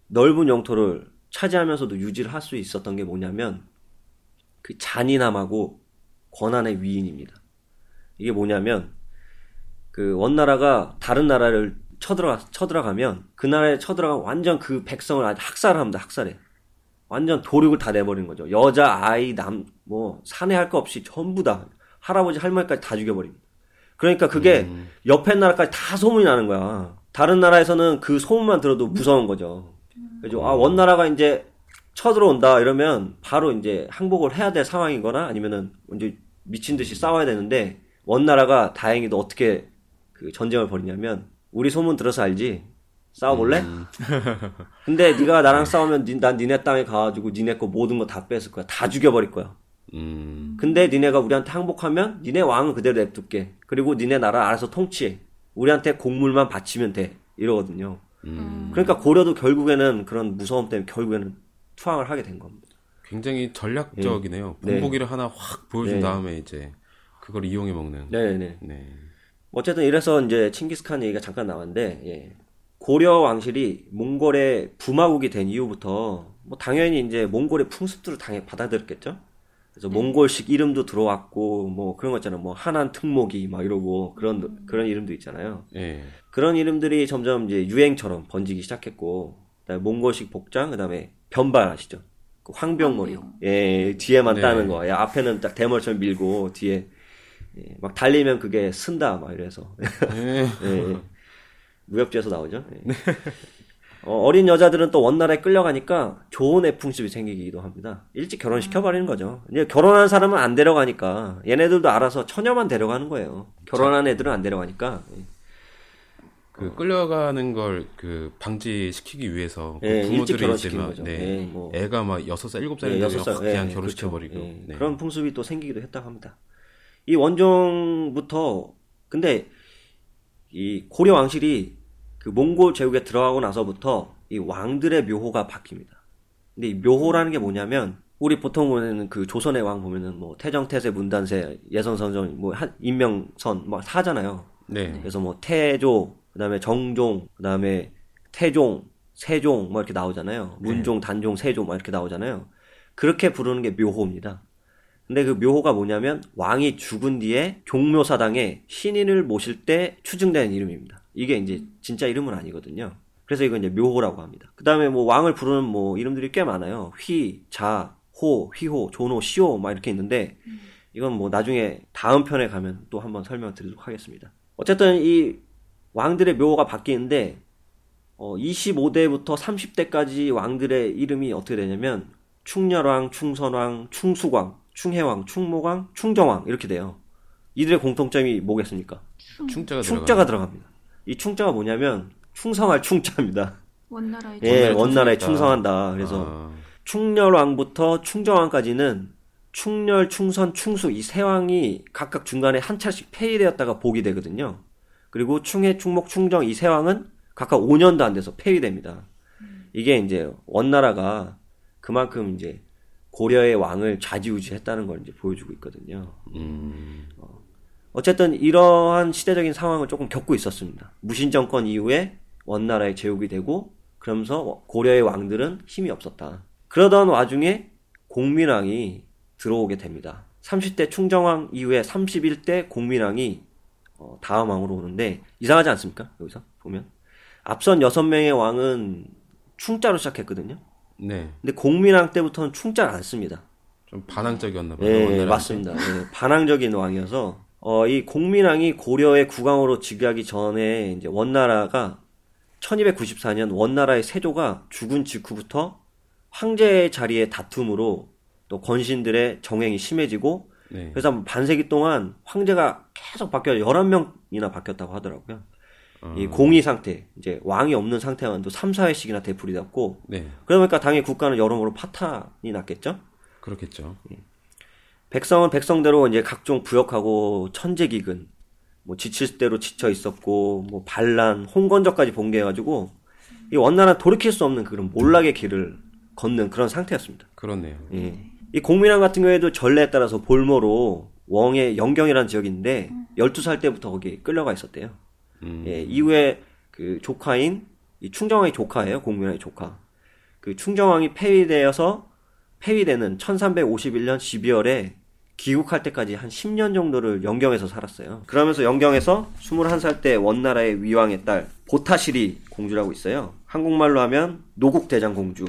넓은 영토를 차지하면서도 유지를 할 수 있었던 게 뭐냐면 그 잔인함하고 권한의 위인입니다. 이게 뭐냐면 그 원나라가 다른 나라를 쳐들어가 쳐들어가면 그 나라에 쳐들어가 완전 그 백성을 아주 학살을 합니다. 학살해. 완전 도륙을 다 내버린 거죠. 여자, 아이, 남, 뭐 사내할 거 없이 전부 다 할아버지, 할머니까지 다 죽여버립니다. 그러니까 그게 음. 옆에 나라까지 다 소문이 나는 거야. 다른 나라에서는 그 소문만 들어도 무서운 거죠. 그래서 아 원나라가 이제 쳐들어온다 이러면 바로 이제 항복을 해야 될 상황이거나 아니면은 이제 미친 듯이 싸워야 되는데 원나라가 다행히도 어떻게 그 전쟁을 벌이냐면 우리 소문 들어서 알지 싸워볼래? 음. 근데 네가 나랑 싸우면 니- 난 니네 땅에 가가지고 니네 거 모든 거 다 뺏을 거야 다 죽여버릴 거야. 음. 근데 니네가 우리한테 항복하면 니네 왕은 그대로 냅둘게. 그리고 니네 나라 알아서 통치해. 우리한테 곡물만 바치면 돼. 이러거든요. 음. 그러니까 고려도 결국에는 그런 무서움 때문에 결국에는 투항을 하게 된 겁니다. 굉장히 전략적이네요. 네. 본보기를 하나 확 보여준 네. 다음에 이제 그걸 이용해 먹는. 네네. 네. 어쨌든 이래서 이제 칭기스칸 얘기가 잠깐 나왔는데 예. 고려 왕실이 몽골의 부마국이 된 이후부터 뭐 당연히 이제 몽골의 풍습들을 당연히 받아들였겠죠. 그래서 몽골식 이름도 들어왔고 뭐 그런 거 있잖아요. 뭐 하난 특목이 막 이러고 그런 그런 이름도 있잖아요. 예. 그런 이름들이 점점 이제 유행처럼 번지기 시작했고, 그다음에 몽골식 복장, 그다음에 변발 아시죠? 그 황병머리, 황병. 예, 뒤에만 네. 따는 거, 예, 앞에는 딱 대머리처럼 밀고 뒤에 예, 막 달리면 그게 쓴다 막 이래서 예. 예, 예. 무협지에서 나오죠. 예. 어, 린 여자들은 또 원나라에 끌려가니까 좋은 애풍습이 생기기도 합니다. 일찍 결혼시켜버리는 거죠. 이제 결혼한 사람은 안 데려가니까 얘네들도 알아서 처녀만 데려가는 거예요. 결혼한 애들은 안 데려가니까. 예. 그 끌려가는 걸 그 방지시키기 위해서 그 예, 일찍 부모들이 이제 막 거죠. 네, 예, 뭐. 애가 막 여섯 살 일곱 살이 예, 그냥 예, 결혼시켜 그렇죠. 버리고. 예, 네. 그런 풍습이 또 생기기도 했다고 합니다. 이 원종부터 근데 이 고려 왕실이 그 몽골 제국에 들어가고 나서부터 이 왕들의 묘호가 바뀝니다. 근데 이 묘호라는 게 뭐냐면 우리 보통 보면은 그 조선의 왕 보면은 뭐 태정 태세 문단세 예선선전 뭐 한- 임명선 막 하잖아요. 네. 그래서 뭐 태조, 그다음에 정종, 그다음에 태종, 세종 뭐 이렇게 나오잖아요. 문종, 단종, 세종 막 이렇게 나오잖아요. 그렇게 부르는 게 묘호입니다. 근데 그 묘호가 뭐냐면 왕이 죽은 뒤에 종묘사당에 신인을 모실 때 추증되는 이름입니다. 이게 이제 진짜 이름은 아니거든요. 그래서 이건 이제 묘호라고 합니다. 그 다음에 뭐 왕을 부르는 뭐 이름들이 꽤 많아요. 휘, 자, 호, 휘호, 조노, 시호 막 이렇게 있는데 이건 뭐 나중에 다음 편에 가면 또 한번 설명드리도록 하겠습니다. 어쨌든 이 왕들의 묘호가 바뀌는데 어, 25대부터 30대까지 왕들의 이름이 어떻게 되냐면 충렬왕, 충선왕, 충수광, 충해왕, 충모광, 충정왕 이렇게 돼요. 이들의 공통점이 뭐겠습니까? 충자가. 충자가 들어갑니다. 이 충자가 뭐냐면 충성할 충자입니다. 원나라의 예, 원나라에 원나라에. 충성한다. 그래서 아, 충렬왕부터 충정왕까지는 충렬, 충선, 충수 이 세 왕이 각각 중간에 한 차씩 폐위되었다가 복이 되거든요. 그리고 충해, 충목, 충정 이 세 왕은 각각 5년도 안 돼서 폐위됩니다. 이게 이제 원나라가 그만큼 이제 고려의 왕을 좌지우지했다는 걸 이제 보여주고 있거든요. 음. 어쨌든 이러한 시대적인 상황을 조금 겪고 있었습니다. 무신 정권 이후에 원나라의 제국이 되고 그러면서 고려의 왕들은 힘이 없었다. 그러던 와중에 공민왕이 들어오게 됩니다. 30대 충정왕 이후에 31대 공민왕이 어, 다음 왕으로 오는데 이상하지 않습니까? 여기서 보면 앞선 6명의 왕은 충자로 시작했거든요. 네. 근데 공민왕 때부터는 충자를 안 씁니다. 좀 반항적이었나 봐요. 예, 원나라한테. 맞습니다. 예, 반항적인 왕이어서 어, 이 공민왕이 고려의 국왕으로 즉위하기 전에 이제 원나라가 1294년 원나라의 세조가 죽은 직후부터 황제의 자리의 다툼으로 또 권신들의 정행이 심해지고 네. 그래서 한 반세기 동안 황제가 계속 바뀌어 11명이나 바뀌었다고 하더라고요. 어, 이 공의 상태, 이제 왕이 없는 상태만 또 3, 4회씩이나 되풀이 됐고 네. 그러다 보니까 당연히 국가는 여러모로 파탄이 났겠죠. 그렇겠죠. 백성은 백성대로 이제 각종 부역하고 천재기근, 뭐 지칠 대로 지쳐 있었고, 뭐 반란, 홍건적까지 봉개해가지고 이 원나라 돌이킬 수 없는 그런 몰락의 길을 걷는 그런 상태였습니다. 그렇네요. 예. 이 공민왕 같은 경우에도 전례에 따라서 볼모로 웡의 영경이라는 지역인데 12살 때부터 거기 끌려가 있었대요. 음. 예, 이후에 그 조카인 이 충정왕의 조카예요. 공민왕의 조카. 그 충정왕이 폐위되어서 폐위되는 1351년 12월에 귀국할 때까지 한 10년 정도를 영경에서 살았어요. 그러면서 영경에서 21살 때 원나라의 위왕의 딸 보타시리 공주라고 있어요. 한국말로 하면 노국 대장 공주.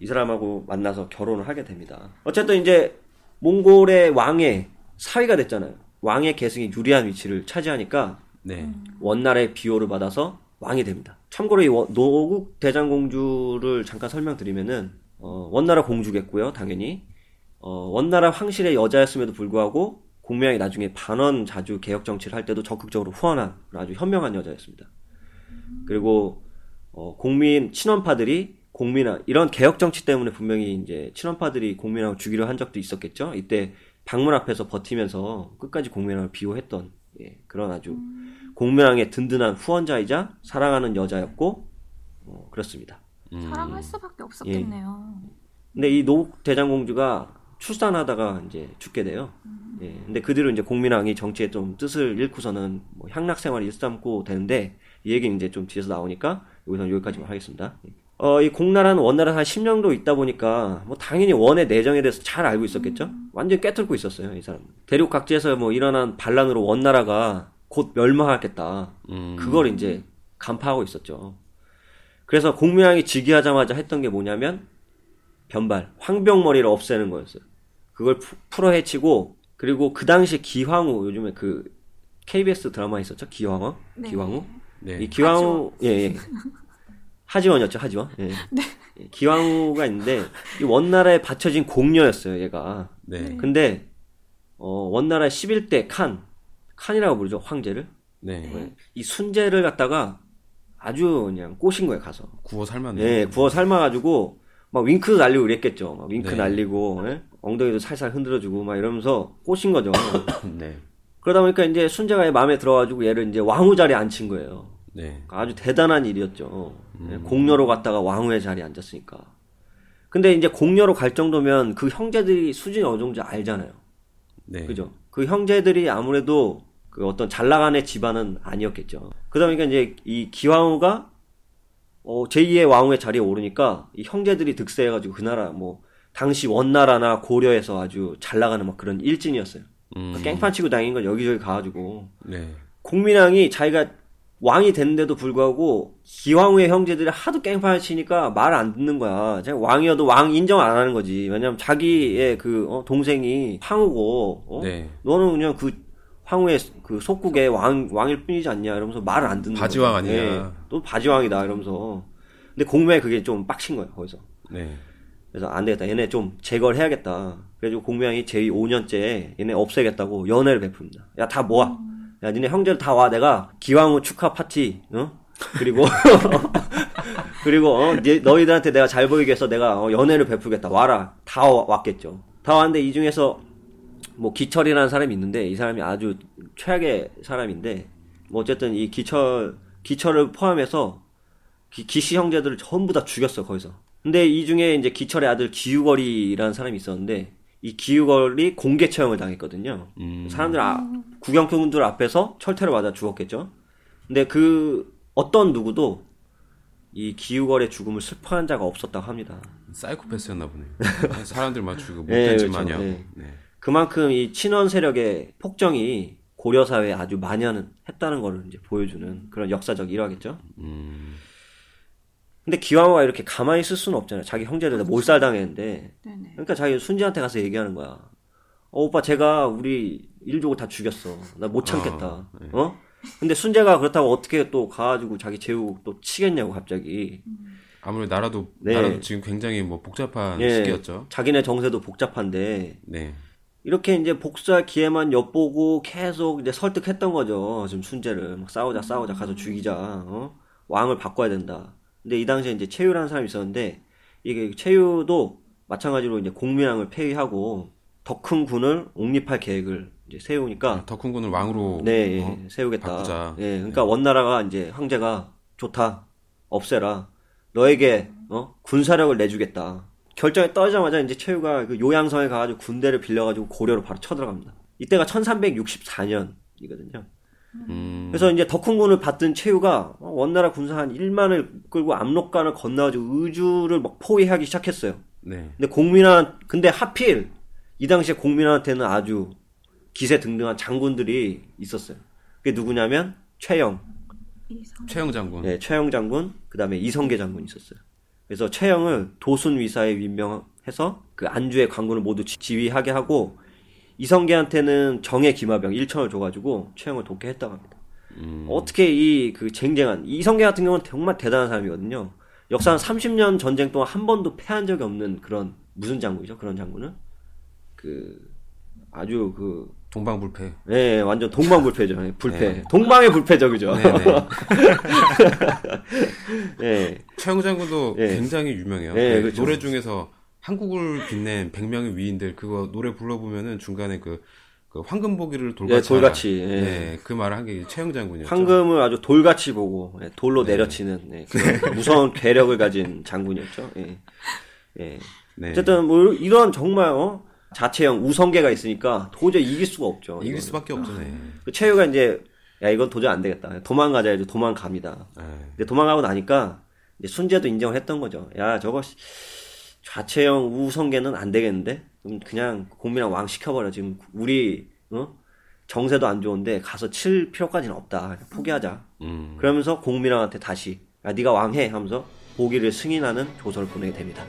이 사람하고 만나서 결혼을 하게 됩니다. 어쨌든 이제 몽골의 왕의 사위가 됐잖아요. 왕의 계승이 유리한 위치를 차지하니까 네. 원나라의 비호를 받아서 왕이 됩니다. 참고로 이 원- 노국 대장공주를 잠깐 설명드리면은 어, 원나라 공주겠고요, 당연히. 어, 원나라 황실의 여자였음에도 불구하고 공명이 나중에 반원 자주 개혁 정치를 할 때도 적극적으로 후원한 아주 현명한 여자였습니다. 그리고 어, 공민 친원파들이 공민아 이런 개혁 정치 때문에 분명히 이제 친원파들이 공민왕을 죽이려 한 적도 있었겠죠. 이때 방문 앞에서 버티면서 끝까지 공민왕을 비호했던 예, 그런 아주 공민왕의 든든한 후원자이자 사랑하는 여자였고 어, 그렇습니다. 음. 사랑할 수밖에 없었겠네요. 근데 이 노국 대장공주가 출산하다가 이제 죽게 돼요. 예. 근데 그 뒤로 이제 공민왕이 정치에 좀 뜻을 잃고서는 뭐 향락 생활을 일삼고 되는데 이 얘기는 이제 좀 뒤에서 나오니까 여기서 여기까지만 하겠습니다. 어, 이 공나라는 원나라 한 10년도 있다 보니까 뭐 당연히 원의 내정에 대해서 잘 알고 있었겠죠? 완전히 꿰뚫고 있었어요, 이 사람. 대륙 각지에서 뭐 일어난 반란으로 원나라가 곧 멸망하겠다. 음. 그걸 이제 간파하고 있었죠. 그래서 공명왕이 즉위하자마자 했던 게 뭐냐면 변발, 황병머리를 없애는 거였어요. 그걸 푸- 풀어 헤치고 그리고 그 당시 기황후 요즘에 그 KBS 드라마 있었죠? 기황후? 네. 기황후? 네. 이 기황후 예, 예. 하지원이었죠, 하지원. 예. 예, 기황후가 있는데 이 원나라에 바쳐진 공녀였어요, 얘가. 네. 근데 어, 원나라 11대 칸, 칸이라고 부르죠, 황제를. 네. 네. 이 순재를 갖다가 아주 그냥 꼬신 거예요, 가서. 구워 삶았네. 예, 구워 삶아 가지고, 막 윙크 날리고 그랬겠죠. 막 윙크 네. 날리고, 예? 엉덩이도 살살 흔들어 주고, 막 이러면서 꼬신 거죠. 네. 그러다 보니까 이제 순재가 얘 마음에 들어 가지고 얘를 이제 왕후 자리에 앉힌 거예요. 네. 아주 대단한 일이었죠. 예, 공녀로 갔다가 왕후의 자리에 앉았으니까. 근데 이제 공녀로 갈 정도면 그 형제들이 수준이 어느 정도 알잖아요. 네. 그죠? 그 형제들이 아무래도 그 어떤 잘 나가는 집안은 아니었겠죠. 그러다 보니까 이제 이 기왕후가 어, 제2의 왕후의 자리에 오르니까 이 형제들이 득세해가지고 그 나라 뭐 당시 원나라나 고려에서 아주 잘 나가는 막 그런 일진이었어요. 음. 깽판 치고 다니는 걸 여기저기 가가지고 네. 공민왕이 자기가 왕이 됐는데도 불구하고 기왕후의 형제들이 하도 깽판을 치니까 말안 듣는 거야. 자기 왕이어도 왕 인정 안 하는 거지. 왜냐면 자기의 그 어, 동생이 황후고 어? 네. 너는 그냥 그 황후의 그 속국의 왕 왕일 뿐이지 않냐 이러면서 말을 안 듣는 바지왕 거야. 아니냐. 예, 또 바지왕이다 이러면서. 근데 공매에 그게 좀 빡친 거예요 거기서. 네. 그래서 안 되겠다. 얘네 좀 제거를 해야겠다. 그래가지고 공명이 제2 5년째 얘네 없애겠다고 연애를 베풉니다. 야, 다 모아. 야, 니네 형제들 다 와. 내가 기왕후 축하 파티, 어? 그리고, 그리고, 어, 니- 너희들한테 내가 잘 보이게 해서 내가 어, 연애를 베풀겠다. 와라. 다 와- 왔겠죠. 다 왔는데 이 중에서 뭐 기철이라는 사람이 있는데 이 사람이 아주 최악의 사람인데 뭐 어쨌든 이 기철, 기철을 포함해서 기, 기씨 형제들을 전부 다 죽였어 거기서. 근데 이 중에 이제 기철의 아들 기유걸이라는 사람이 있었는데 이 기유걸이 공개 처형을 당했거든요. 음. 사람들 아, 구경꾼들 앞에서 철퇴를 맞아 죽었겠죠. 근데 그 어떤 누구도 이 기유걸의 죽음을 슬퍼한 자가 없었다고 합니다. 사이코패스였나 보네. 사람들 맞추고 네, 못된 짓 그렇죠. 마냥. 네. 네. 그만큼 이 친원 세력의 폭정이 고려 사회에 아주 만연했다는 것을 이제 보여주는 그런 역사적 일화겠죠. 음. 근데 기왕후가 이렇게 가만히 있을 수는 없잖아요. 자기 형제들 다 몰살당했는데 네네. 그러니까 자기 순지한테 가서 얘기하는 거야. 어, 오빠 제가 우리 일족을 다 죽였어. 나 못 참겠다. 아, 네. 어? 근데 순재가 그렇다고 어떻게 또 가가지고 자기 제국 또 치겠냐고 갑자기. 아무래도 나라도 네. 나라도 지금 굉장히 뭐 복잡한 예. 시기였죠. 자기네 정세도 복잡한데 네. 이렇게 이제 복수할 기회만 엿보고 계속 이제 설득했던 거죠. 지금 순재를 막 싸우자 싸우자 가서 죽이자. 어? 왕을 바꿔야 된다. 근데 이 당시에 이제 최유라는 사람이 있었는데 이게 최유도 마찬가지로 이제 공민왕을 폐위하고 더 큰 군을 옹립할 계획을 이제 세우니까 더 큰 군을 왕으로 네, 예, 어? 세우겠다. 바꾸자. 예, 그러니까 원나라가 이제 황제가 좋다, 없애라. 너에게 어? 군사력을 내주겠다. 결정이 떨어지자마자 이제 최유가 그 요양성에 가가지고 군대를 빌려가지고 고려로 바로 쳐들어갑니다. 이때가 1364년이거든요. 음. 그래서 이제 덕훈군을 받든 최유가 원나라 군사 한 1만을 끌고 압록강을 건너가지고 의주를 막 포위하기 시작했어요. 네. 근데 공민한 근데 하필 이 당시에 공민한테는 아주 기세 등등한 장군들이 있었어요. 그게 누구냐면 최영, 이성. 최영 장군. 네, 최영 장군, 그다음에 이성계 장군이 있었어요. 그래서 최영을 도순 위사에 임명해서 그 안주의 관군을 모두 지- 지휘하게 하고 이성계한테는 정예 기마병 1천을 줘가지고 최영을 돕게 했다고 합니다. 음. 어떻게 이 그 쟁쟁한 이성계 같은 경우는 정말 대단한 사람이거든요. 역사 한 30년 전쟁 동안 한 번도 패한 적이 없는 그런 무슨 장군이죠? 그런 장군은 그 아주 그 동방불패. 예, 완전 동방불패죠. 예, 불패. 네. 동방의 불패죠, 그죠? 네, 네. 예. 최영 장군도 예. 굉장히 유명해요. 예, 네, 그렇죠. 노래 중에서 한국을 빛낸 100명의 위인들 그거 노래 불러보면은 중간에 그, 그 황금 보기를 돌같이 예, 돌같이. 예. 네, 그 말을 한 게 최영 장군이었죠. 황금을 아주 돌같이 보고 예, 돌로 네. 내려치는 예, 그런 무서운 괴력을 가진 장군이었죠. 예. 예. 네. 어쨌든 뭐 이런 정말 어? 자체형 우성계가 있으니까 도저히 이길 수가 없죠. 이길 이거는. 수밖에 없죠. 네. 그 최유가 이제 야 이건 도저히 안 되겠다. 도망가자 이제 도망갑니다. 네. 근데 도망가고 나니까 이제 순재도 인정을 했던 거죠. 야 저거 씨, 좌체형 우성계는 안 되겠는데 그럼 그냥 공민왕 왕 시켜버려. 지금 우리 어? 정세도 안 좋은데 가서 칠 필요까지는 없다. 포기하자. 음. 그러면서 공민왕한테 다시 야 네가 왕해 하면서 보기를 승인하는 조서를 보내게 됩니다.